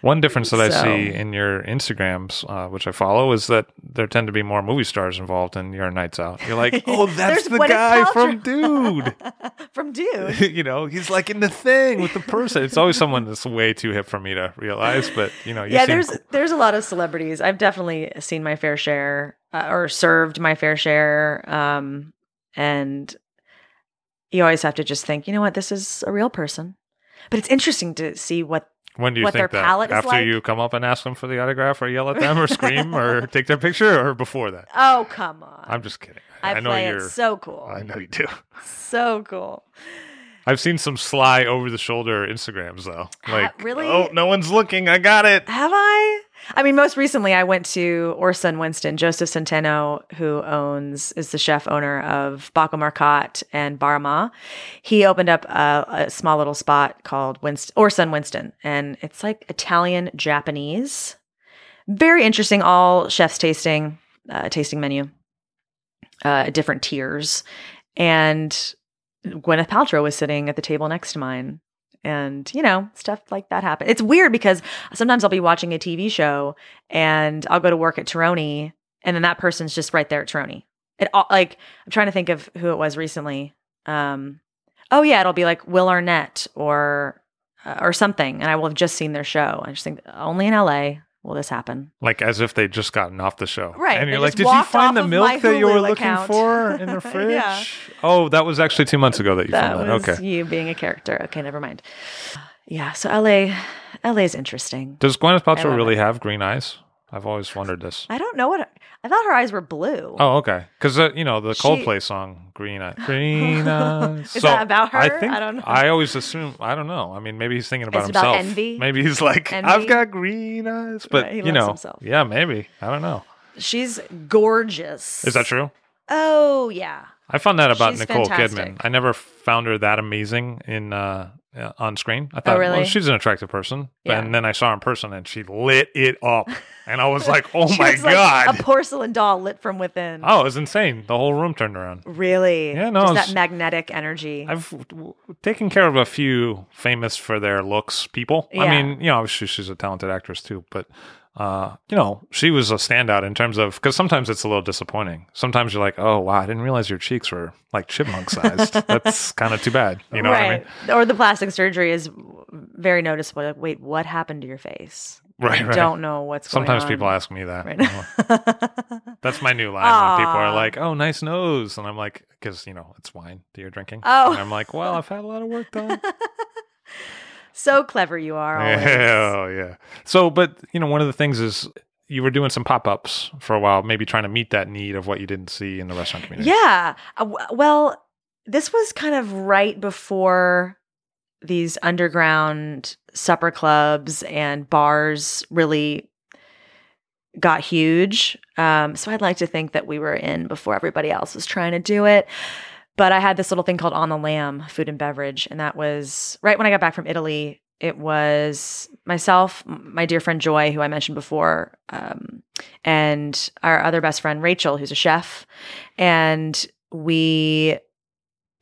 [SPEAKER 1] One difference that I see in your Instagrams, uh, which I follow, is that there tend to be more movie stars involved in your nights out. You're like, oh, that's the guy from Dude.
[SPEAKER 2] From Dude.
[SPEAKER 1] you know, he's like in the thing with the person. It's always someone that's way too hip for me to realize, but you know, you
[SPEAKER 2] yeah, there's
[SPEAKER 1] cool.
[SPEAKER 2] there's a lot of celebrities. I've definitely seen my fair share uh, or served my fair share. Um, and you always have to just think, you know what, this is a real person. But it's interesting to see what
[SPEAKER 1] When do you
[SPEAKER 2] what
[SPEAKER 1] think
[SPEAKER 2] their
[SPEAKER 1] that? After
[SPEAKER 2] like?
[SPEAKER 1] you come up and ask them for the autograph, or yell at them, or scream, or take their picture, or before that?
[SPEAKER 2] Oh, come on.
[SPEAKER 1] I'm just kidding.
[SPEAKER 2] I,
[SPEAKER 1] know
[SPEAKER 2] play
[SPEAKER 1] you're.
[SPEAKER 2] it so cool.
[SPEAKER 1] I know you do.
[SPEAKER 2] so cool.
[SPEAKER 1] I've seen some sly over the shoulder Instagrams though. Like,
[SPEAKER 2] really?
[SPEAKER 1] Oh, no one's looking. I got it.
[SPEAKER 2] Have I? I mean, most recently, I went to Orson Winston, Josef Centeno, who owns is the chef owner of Bäco Mercat and Bar Amá. He opened up a, a small little spot called Orson Winston, and it's like Italian Japanese. Very interesting. All chefs tasting, uh, tasting menu, uh, different tiers, and Gwyneth Paltrow was sitting at the table next to mine. And, you know, stuff like that happens It's weird because sometimes I'll be watching a TV show and I'll go to work at Terroni and then that person's just right there at Terroni. It all like I'm trying to think of who it was recently. Um oh yeah, it'll be like Will Arnett or uh, or something and I will have just seen their show. I just think only in LA will this happen.
[SPEAKER 1] Like as if they'd just gotten off the show.
[SPEAKER 2] Right,
[SPEAKER 1] And you're like, did you find the milk that you were looking
[SPEAKER 2] account."
[SPEAKER 1] for in the fridge?
[SPEAKER 2] Yeah.
[SPEAKER 1] Oh, that was actually two months ago that you
[SPEAKER 2] That
[SPEAKER 1] found
[SPEAKER 2] was
[SPEAKER 1] that. Okay.
[SPEAKER 2] you being a character. Okay, never mind. Yeah, so LA LA is interesting.
[SPEAKER 1] Does Gwyneth Paltrow really
[SPEAKER 2] it.
[SPEAKER 1] have green eyes? I've always wondered this.
[SPEAKER 2] I don't know what I thought her eyes were blue.
[SPEAKER 1] Oh, okay. Because uh, you know the
[SPEAKER 2] She-
[SPEAKER 1] Coldplay song "Green Eyes." Green Eyes.
[SPEAKER 2] Is that about her?
[SPEAKER 1] I think
[SPEAKER 2] I don't know.
[SPEAKER 1] I always assume. I don't know. I mean, maybe he's thinking about
[SPEAKER 2] Is it about
[SPEAKER 1] himself.
[SPEAKER 2] envy?
[SPEAKER 1] Maybe he's like,
[SPEAKER 2] Envy?
[SPEAKER 1] "I've got green eyes," but
[SPEAKER 2] Right,
[SPEAKER 1] you know,
[SPEAKER 2] himself.
[SPEAKER 1] yeah, maybe. I don't know.
[SPEAKER 2] She's gorgeous.
[SPEAKER 1] Is that true?
[SPEAKER 2] Oh yeah.
[SPEAKER 1] I found that about
[SPEAKER 2] She's
[SPEAKER 1] Nicole
[SPEAKER 2] fantastic.
[SPEAKER 1] Kidman. I never found her that amazing in uh, Uh, on screen. I oh, thought,
[SPEAKER 2] Oh, really?
[SPEAKER 1] well, she's an attractive person.
[SPEAKER 2] Yeah.
[SPEAKER 1] And then I saw her in person, and she lit it up, and I was like, "Oh my
[SPEAKER 2] was like
[SPEAKER 1] god!"
[SPEAKER 2] a porcelain doll lit from within.
[SPEAKER 1] oh, it was insane. The whole room turned around.
[SPEAKER 2] Really?
[SPEAKER 1] Yeah, no,
[SPEAKER 2] Just
[SPEAKER 1] it's-
[SPEAKER 2] that magnetic energy.
[SPEAKER 1] I've w- taken care of a few famous for their looks people. I mean, you know, obviously she's a talented actress too, but uh, you know, she was a standout in terms of because sometimes it's a little disappointing. Sometimes you're like, oh wow, I didn't realize your cheeks were like chipmunk sized. That's kind of too bad. You know
[SPEAKER 2] right.
[SPEAKER 1] what I mean?
[SPEAKER 2] Or the plastic surgery is very noticeable. Like, wait, what happened to your face?
[SPEAKER 1] Right,
[SPEAKER 2] I
[SPEAKER 1] right.
[SPEAKER 2] don't know what's
[SPEAKER 1] Sometimes
[SPEAKER 2] going on.
[SPEAKER 1] Sometimes people ask me that.
[SPEAKER 2] Right.
[SPEAKER 1] That's my new line when people are like, "Oh, nice nose," and I'm like, "Because you know it's wine that you're drinking."
[SPEAKER 2] Oh.
[SPEAKER 1] and I'm like, "Well, I've had a lot of work done."
[SPEAKER 2] so clever you are. Always.
[SPEAKER 1] Yeah, yeah. So, but you know, one of the things is you were doing some pop-ups for a while, maybe trying to meet that need of what you didn't see in the restaurant community.
[SPEAKER 2] Yeah. Uh, well, this was kind of right before these underground supper clubs and bars really got huge. Um, so I'd like to think that we were in before everybody else was trying to do it. But I had this little thing called On the Lamb Food and Beverage, and that was right when I got back from Italy. It was myself, my dear friend Joy, who I mentioned before, um, and our other best friend Rachel, who's a chef, and we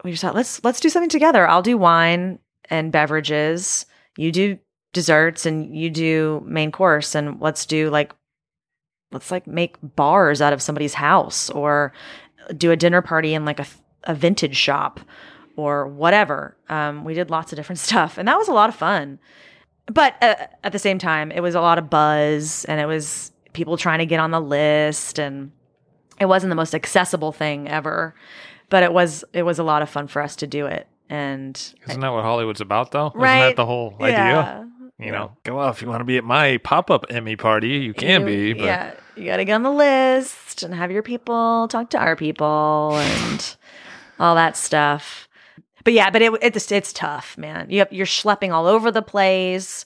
[SPEAKER 2] we just thought let's let's do something together. I'll do wine and beverages. You do desserts, and you do main course, and let's do like let's like make bars out of somebody's house or do a dinner party in like a, a vintage shop or whatever. Um, we did lots of different stuff, and that was a lot of fun. But uh, at the same time, it was a lot of buzz, and it was people trying to get on the list, and it wasn't the most accessible thing ever. But it was it was a lot of fun for us to do it, and
[SPEAKER 1] Isn't that what Hollywood's about, though? Isn't that the whole idea?
[SPEAKER 2] yeah,
[SPEAKER 1] You know, go well if you want to be at my pop-up Emmy party, you can
[SPEAKER 2] You-
[SPEAKER 1] be. But
[SPEAKER 2] yeah, you got to get on the list and have your people talk to our people and all that stuff. But yeah, but it, it's it's tough, man. You have, you're schlepping all over the place.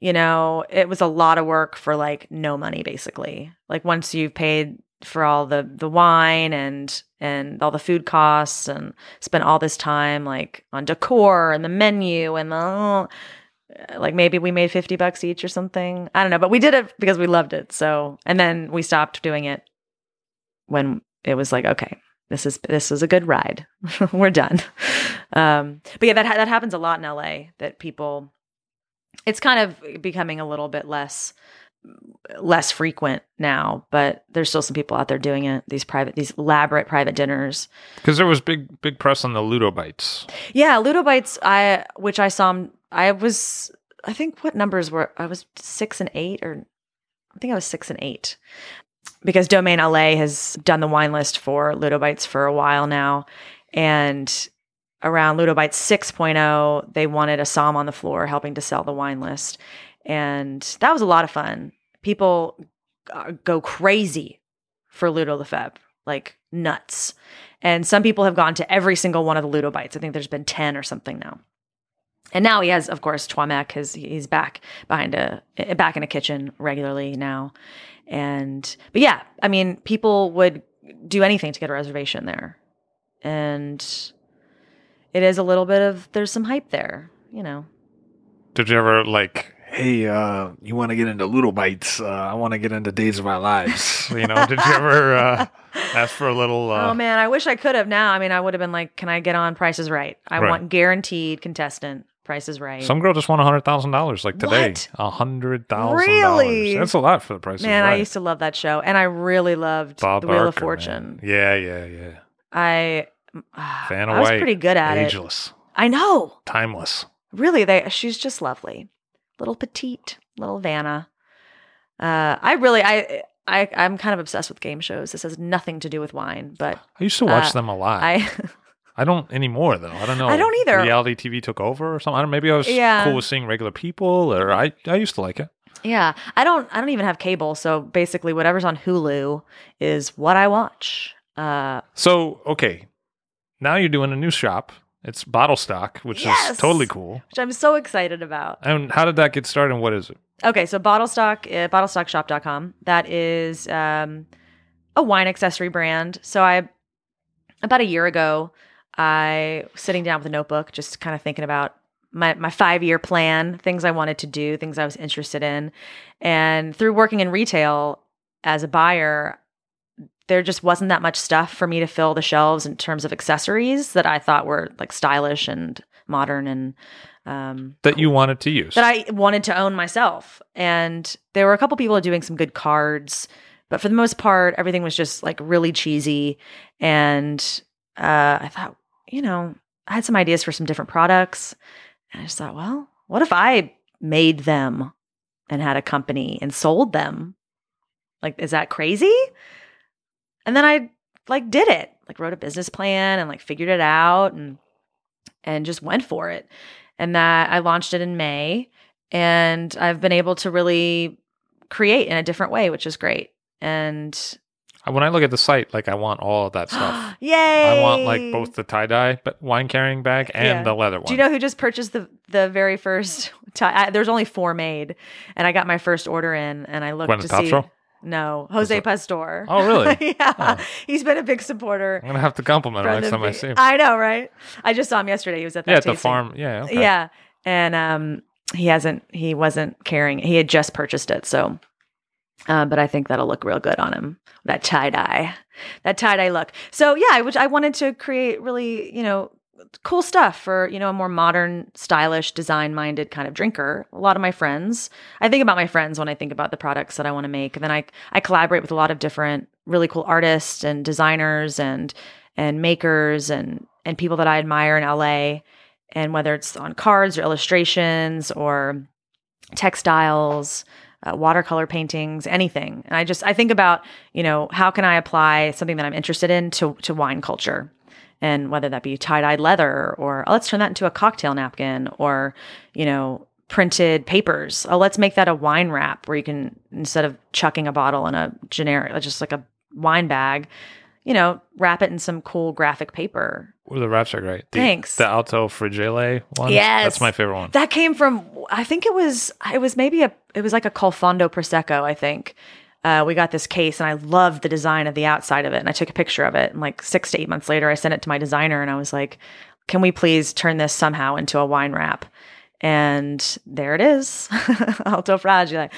[SPEAKER 2] You know, it was a lot of work for like no money, basically. Like once you've paid for all the the wine and and all the food costs and spent all this time like on decor and the menu and the uh, like maybe we made 50 bucks each or something. I don't know, but we did it because we loved it. So, and then we stopped doing it when it was like, okay, this is this is a good ride. We're done. Um, but yeah, that ha- that happens a lot in LA that people it's kind of becoming a little bit less less frequent now, but there's still some people out there doing it. These private these elaborate private dinners.
[SPEAKER 1] because there was big big press on the Ludo bites.
[SPEAKER 2] Yeah, Ludo Bites, I which I saw. I was I think what numbers were I was six and eight or I think I was six and eight. Because Domaine LA has done the wine list for Ludo Bites for a while now. And around Ludo Bites 6.0, they wanted a somm on the floor helping to sell the wine list. And that was a lot of fun. People uh, go crazy for Ludo Lefebvre, like nuts. And some people have gone to every single one of the Ludo bites. I think there's been 10 or something now. And now he has, of course, Trois Mec his he's back behind a back in a kitchen regularly now. And but yeah, I mean, people would do anything to get a reservation there. And it is a little bit of there's some hype there, you know.
[SPEAKER 1] Did you ever like, hey, uh, you want to get into Ludo bites? Uh, I want to get into Days of Our Lives. you know, did you ever uh, ask for a little? Uh,
[SPEAKER 2] oh man, I wish I could have now. I mean, I would have been like, can I get on Prices Right? I
[SPEAKER 1] Right.
[SPEAKER 2] want guaranteed contestant. Price is Right.
[SPEAKER 1] Some girl just won a hundred thousand dollars like today. A hundred thousand
[SPEAKER 2] Really?
[SPEAKER 1] That's a lot for the price.
[SPEAKER 2] Man,
[SPEAKER 1] right.
[SPEAKER 2] I used to love that show, and I really loved
[SPEAKER 1] Bob
[SPEAKER 2] the Wheel of Fortune.
[SPEAKER 1] man. Yeah, yeah, yeah.
[SPEAKER 2] I, ah,
[SPEAKER 1] Vanna
[SPEAKER 2] I was
[SPEAKER 1] White,
[SPEAKER 2] pretty good at it.
[SPEAKER 1] Ageless,
[SPEAKER 2] I know,
[SPEAKER 1] timeless.
[SPEAKER 2] really. They, she's just lovely, little petite, little Vanna. Uh, I really, I, I, I'm kind of obsessed with game shows. This has nothing to do with wine, but
[SPEAKER 1] I used to watch
[SPEAKER 2] Uh,
[SPEAKER 1] them a lot. I,
[SPEAKER 2] I,
[SPEAKER 1] don't anymore though. I don't know.
[SPEAKER 2] I don't either.
[SPEAKER 1] Reality TV took over or something. I don't, maybe I was
[SPEAKER 2] Yeah.
[SPEAKER 1] cool with seeing regular people, or I I used to like it.
[SPEAKER 2] yeah, I don't, I don't even have cable, so basically, whatever's on Hulu is what I watch. Uh,
[SPEAKER 1] So okay, now you're doing a new shop. It's bottle stock, which
[SPEAKER 2] Yes!
[SPEAKER 1] is totally cool.
[SPEAKER 2] which I'm so excited about.
[SPEAKER 1] And how did that get started? And what is it?
[SPEAKER 2] Okay, so bottle stock, uh, bottlestockshop.com. That is um, a wine accessory brand. So I, about a year ago, I was sitting down with a notebook, just kind of thinking about my, my five year plan, things I wanted to do, things I was interested in. And through working in retail as a buyer, there just wasn't that much stuff for me to fill the shelves in terms of accessories that I thought were like stylish and modern and um,
[SPEAKER 1] That you wanted to use?
[SPEAKER 2] that I wanted to own myself. And there were a couple people doing some good cards, but for the most part, everything was just like really cheesy. And uh, I thought, you know, I had some ideas for some different products. And I just thought, well, what if I made them and had a company and sold them? Like, is that crazy? And then I like did it, like wrote a business plan and like figured it out and and just went for it and that I launched it in May. And I've been able to really create in a different way, which is great. And
[SPEAKER 1] When I look at the site, like I want all of that stuff.
[SPEAKER 2] yay!
[SPEAKER 1] I want like both the tie dye but wine carrying bag and
[SPEAKER 2] Yeah.
[SPEAKER 1] the leather one.
[SPEAKER 2] Do you know who just purchased the the very first? Tie- I, there's only four made, and I got my first order in, and I looked
[SPEAKER 1] Gwyneth
[SPEAKER 2] to see. No, Jose Pastor.
[SPEAKER 1] Oh, really?
[SPEAKER 2] yeah,
[SPEAKER 1] Oh.
[SPEAKER 2] he's been a big supporter.
[SPEAKER 1] I'm gonna have to compliment him next time I see him.
[SPEAKER 2] I know, right? I just saw him yesterday. He was at that
[SPEAKER 1] yeah, at the farm. Yeah. Okay.
[SPEAKER 2] Yeah, and um, he hasn't. He wasn't carrying. He had just purchased it, so. Uh, but I think that'll look real good on him. That tie dye, that tie dye look. So yeah, I, which I wanted to create really, you know, cool stuff for you know a more modern, stylish, design-minded kind of drinker. A lot of my friends, I think about my friends when I think about the products that I want to make, and then I I collaborate with a lot of different really cool artists and designers and and makers and and people that I admire in LA and whether it's on cards or illustrations or textiles uh, watercolor paintings anything. And i just i think about you know how can i apply something that i'm interested in to, to wine culture? And whether that be tie-dyed leather or oh, let's turn that into a cocktail napkin or you know printed papers. Oh let's make that a wine wrap where you can instead of chucking a bottle in a generic just like a wine bag you know wrap it in some cool graphic paper
[SPEAKER 1] Well, the wraps are great. The,
[SPEAKER 2] Thanks.
[SPEAKER 1] The Alto Fragile one.
[SPEAKER 2] Yes.
[SPEAKER 1] That's my favorite one.
[SPEAKER 2] That came from I think it was it was maybe a it was like a Colfondo Prosecco, I think. Uh, we got this case and I loved the design of the outside of it. And I took a picture of it. And like six to eight months later, I sent it to my designer and I was like, can we please turn this somehow into a wine wrap? And there it is, Alto Fragile.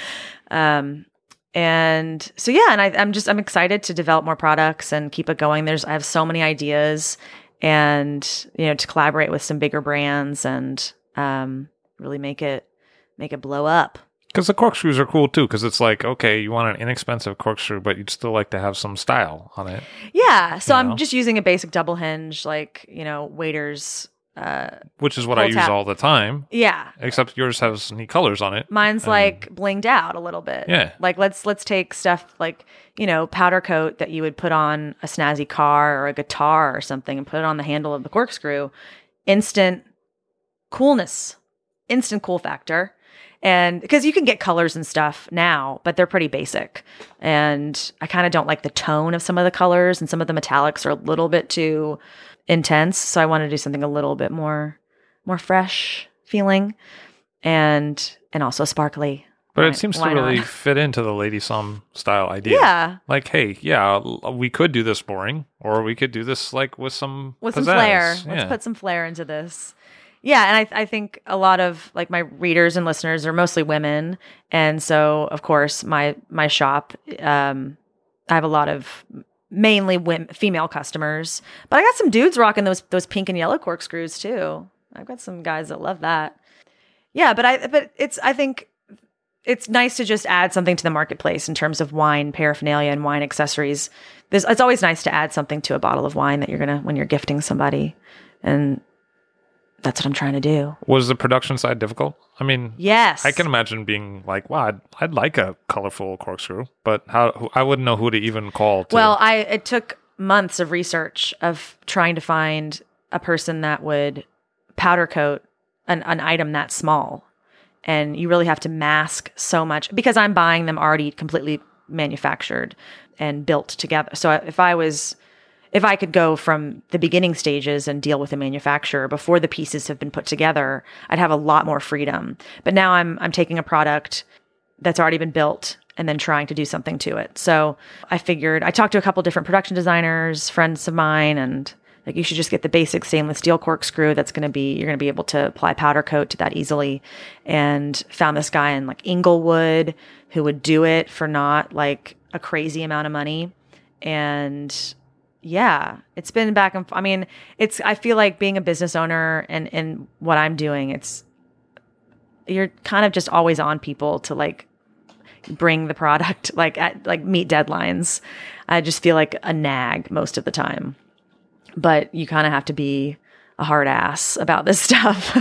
[SPEAKER 2] Um, and so yeah, and I, I'm just I'm excited to develop more products and keep it going. There's I have so many ideas, and you know to collaborate with some bigger brands and um, really make it make it blow up.
[SPEAKER 1] Because the corkscrews are cool too. Because it's like, okay, you want an inexpensive corkscrew, but you'd still like to have some style on it,
[SPEAKER 2] Yeah, so
[SPEAKER 1] You
[SPEAKER 2] I'm
[SPEAKER 1] know?
[SPEAKER 2] just using a basic double hinge, like you know waiters. Uh,
[SPEAKER 1] which is what I use
[SPEAKER 2] tap.
[SPEAKER 1] all the time.
[SPEAKER 2] yeah,
[SPEAKER 1] Except yours has neat colors on it.
[SPEAKER 2] Mine's
[SPEAKER 1] Um,
[SPEAKER 2] like blinged out a little bit.
[SPEAKER 1] Yeah.
[SPEAKER 2] Like let's let's take stuff like, you know, powder coat that you would put on a snazzy car or a guitar or something and put it on the handle of the corkscrew. Instant coolness. Instant cool factor. And because you can get colors and stuff now, but they're pretty basic. And I kind of don't like the tone of some of the colors and some of the metallics are a little bit too intense. So I want to do something a little bit more more fresh feeling and and also sparkly.
[SPEAKER 1] But it seems to
[SPEAKER 2] why not?
[SPEAKER 1] really fit into the Lady Somm style idea.
[SPEAKER 2] Yeah,
[SPEAKER 1] Like, hey, yeah, we could do this boring, or we could do this like with some
[SPEAKER 2] with some flair.
[SPEAKER 1] Yeah.
[SPEAKER 2] Let's put some flair into this. Yeah, and I, I think a lot of like my readers and listeners are mostly women, and so of course my my shop, um, I have a lot of mainly women, female customers, but I got some dudes rocking those those pink and yellow corkscrews too. I've got some guys that love that. Yeah, but I but it's I think it's nice to just add something to the marketplace in terms of wine paraphernalia and wine accessories. It's always nice to add something to a bottle of wine that you're gonna when you're gifting somebody, and that's what I'm trying to do.
[SPEAKER 1] Was the production side difficult? I mean,
[SPEAKER 2] Yes,
[SPEAKER 1] I can imagine being like, wow, I'd, I'd like a colorful corkscrew, but how I wouldn't know who to even call. To,
[SPEAKER 2] Well, I it took months of research of trying to find a person that would powder coat an, an item that small. And you really have to mask so much because I'm buying them already completely manufactured and built together. So if I was if I could go from the beginning stages and deal with the manufacturer before the pieces have been put together, I'd have a lot more freedom. But now I'm I'm taking a product that's already been built and then trying to do something to it. So I figured I talked to a couple different production designers, friends of mine, and like you should just get the basic stainless steel corkscrew that's going to be you're going to be able to apply powder coat to that easily and found this guy in like Inglewood who would do it for not like a crazy amount of money and yeah it's been back and i mean it's i feel like being a business owner and and what i'm doing it's you're kind of just always on people to like bring the product like at like meet deadlines. I just feel like a nag most of the time. But you kind of have to be a hard ass about this stuff.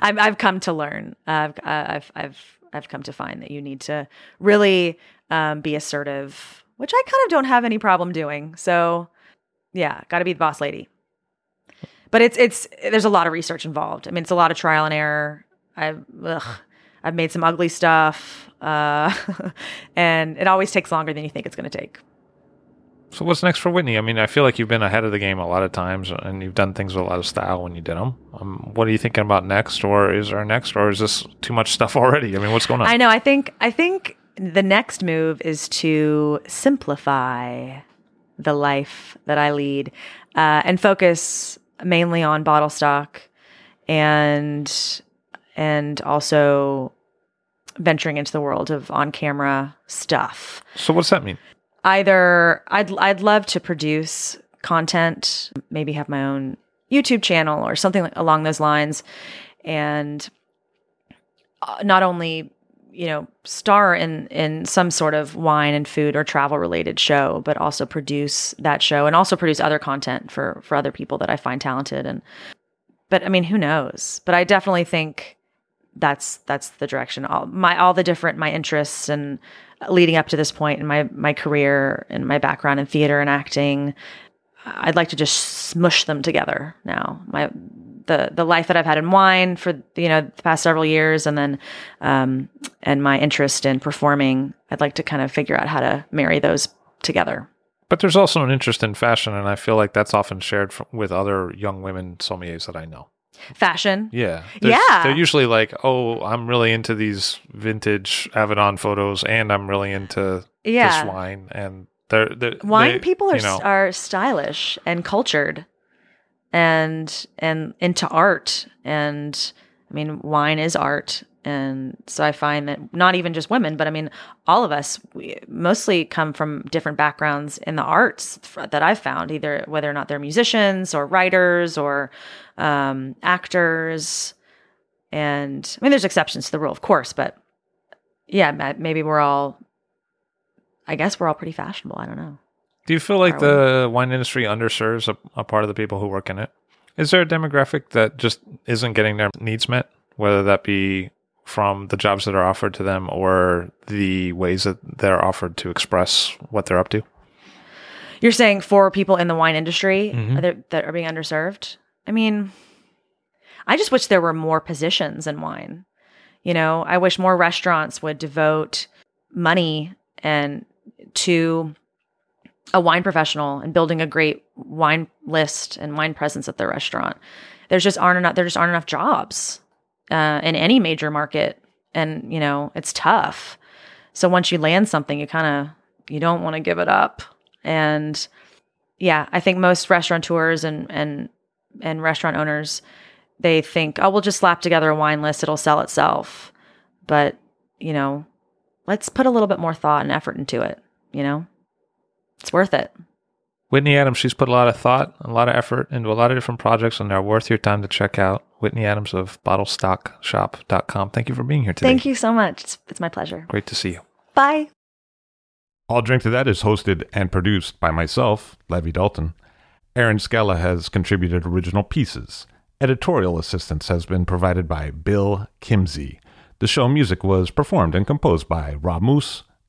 [SPEAKER 2] I've, I've come to learn. I've, I've i've i've come to find that you need to really um, be assertive which i kind of don't have any problem doing. So yeah got to be the boss lady but it's it's there's a lot of research involved i mean it's a lot of trial and error i ugh, I've made some ugly stuff, uh, and it always takes longer than you think it's going to take.
[SPEAKER 1] So what's next for Whitney? I mean, I feel like you've been ahead of the game a lot of times, and you've done things with a lot of style when you did them. Um, what are you thinking about next, or is there next, or is this too much stuff already? I mean, what's going on?
[SPEAKER 2] I know. I think. I think the next move is to simplify the life that I lead uh, and focus mainly on bottle stock and and also venturing into the world of on camera stuff.
[SPEAKER 1] So what's that mean?
[SPEAKER 2] Either I'd I'd love to produce content, maybe have my own YouTube channel or something along those lines and uh, not only you know star in in some sort of wine and food or travel related show but also produce that show and also produce other content for for other people that I find talented and but I mean who knows? But I definitely think that's that's the direction. All my all the different my interests and leading up to this point in my my career and my background in theater and acting I'd like to just smush them together now. My the the life that I've had in wine for you know the past several years, and then um, and my interest in performing. I'd like to kind of figure out how to marry those together.
[SPEAKER 1] But there's also an interest in fashion, and I feel like that's often shared from, with other young women sommeliers that I know.
[SPEAKER 2] Fashion,
[SPEAKER 1] yeah,
[SPEAKER 2] yeah.
[SPEAKER 1] They're usually like, "Oh, I'm really into these vintage Avedon photos, and I'm really into
[SPEAKER 2] yeah.
[SPEAKER 1] this wine." And they're, they're
[SPEAKER 2] wine
[SPEAKER 1] they,
[SPEAKER 2] people are
[SPEAKER 1] you know,
[SPEAKER 2] are stylish and cultured and and into art. And i mean wine is art. And so i find that not even just women but i mean all of us mostly come from different backgrounds in the arts that i've found either whether or not they're musicians or writers or um, actors. And i mean there's exceptions to the rule of course but yeah maybe we're all i guess we're all pretty fashionable. I don't know
[SPEAKER 1] do you feel like the wine industry underserves a, a, part of the people who work in it? Is there a demographic that just isn't getting their needs met, whether that be from the jobs that are offered to them or the ways that they're offered to express what they're up to?
[SPEAKER 2] You're saying for people in the wine industry mm-hmm. that, that are being underserved? I mean, I just wish there were more positions in wine. You know, I wish more restaurants would devote money and to a wine professional and building a great wine list and wine presence at their restaurant. There's just aren't enough. There just aren't enough jobs uh, in any major market, and you know it's tough. So once you land something, you kind of you don't want to give it up. And yeah, I think most restaurateurs and and and restaurant owners they think, oh, we'll just slap together a wine list; it'll sell itself. But you know, let's put a little bit more thought and effort into it. You know. It's worth it.
[SPEAKER 1] Whitney Adams, she's put a lot of thought, a lot of effort into a lot of different projects, and they're worth your time to check out. Whitney Adams of bottlestockshop.com. Thank you for being here today.
[SPEAKER 2] Thank you so much. It's, it's my pleasure.
[SPEAKER 1] Great to see you.
[SPEAKER 2] Bye.
[SPEAKER 1] All Drink to That is hosted and produced by myself, Levi Dalton. Erin Scala has contributed original pieces. Editorial assistance has been provided by Bill Kimsey. The show music was performed and composed by Rob Moose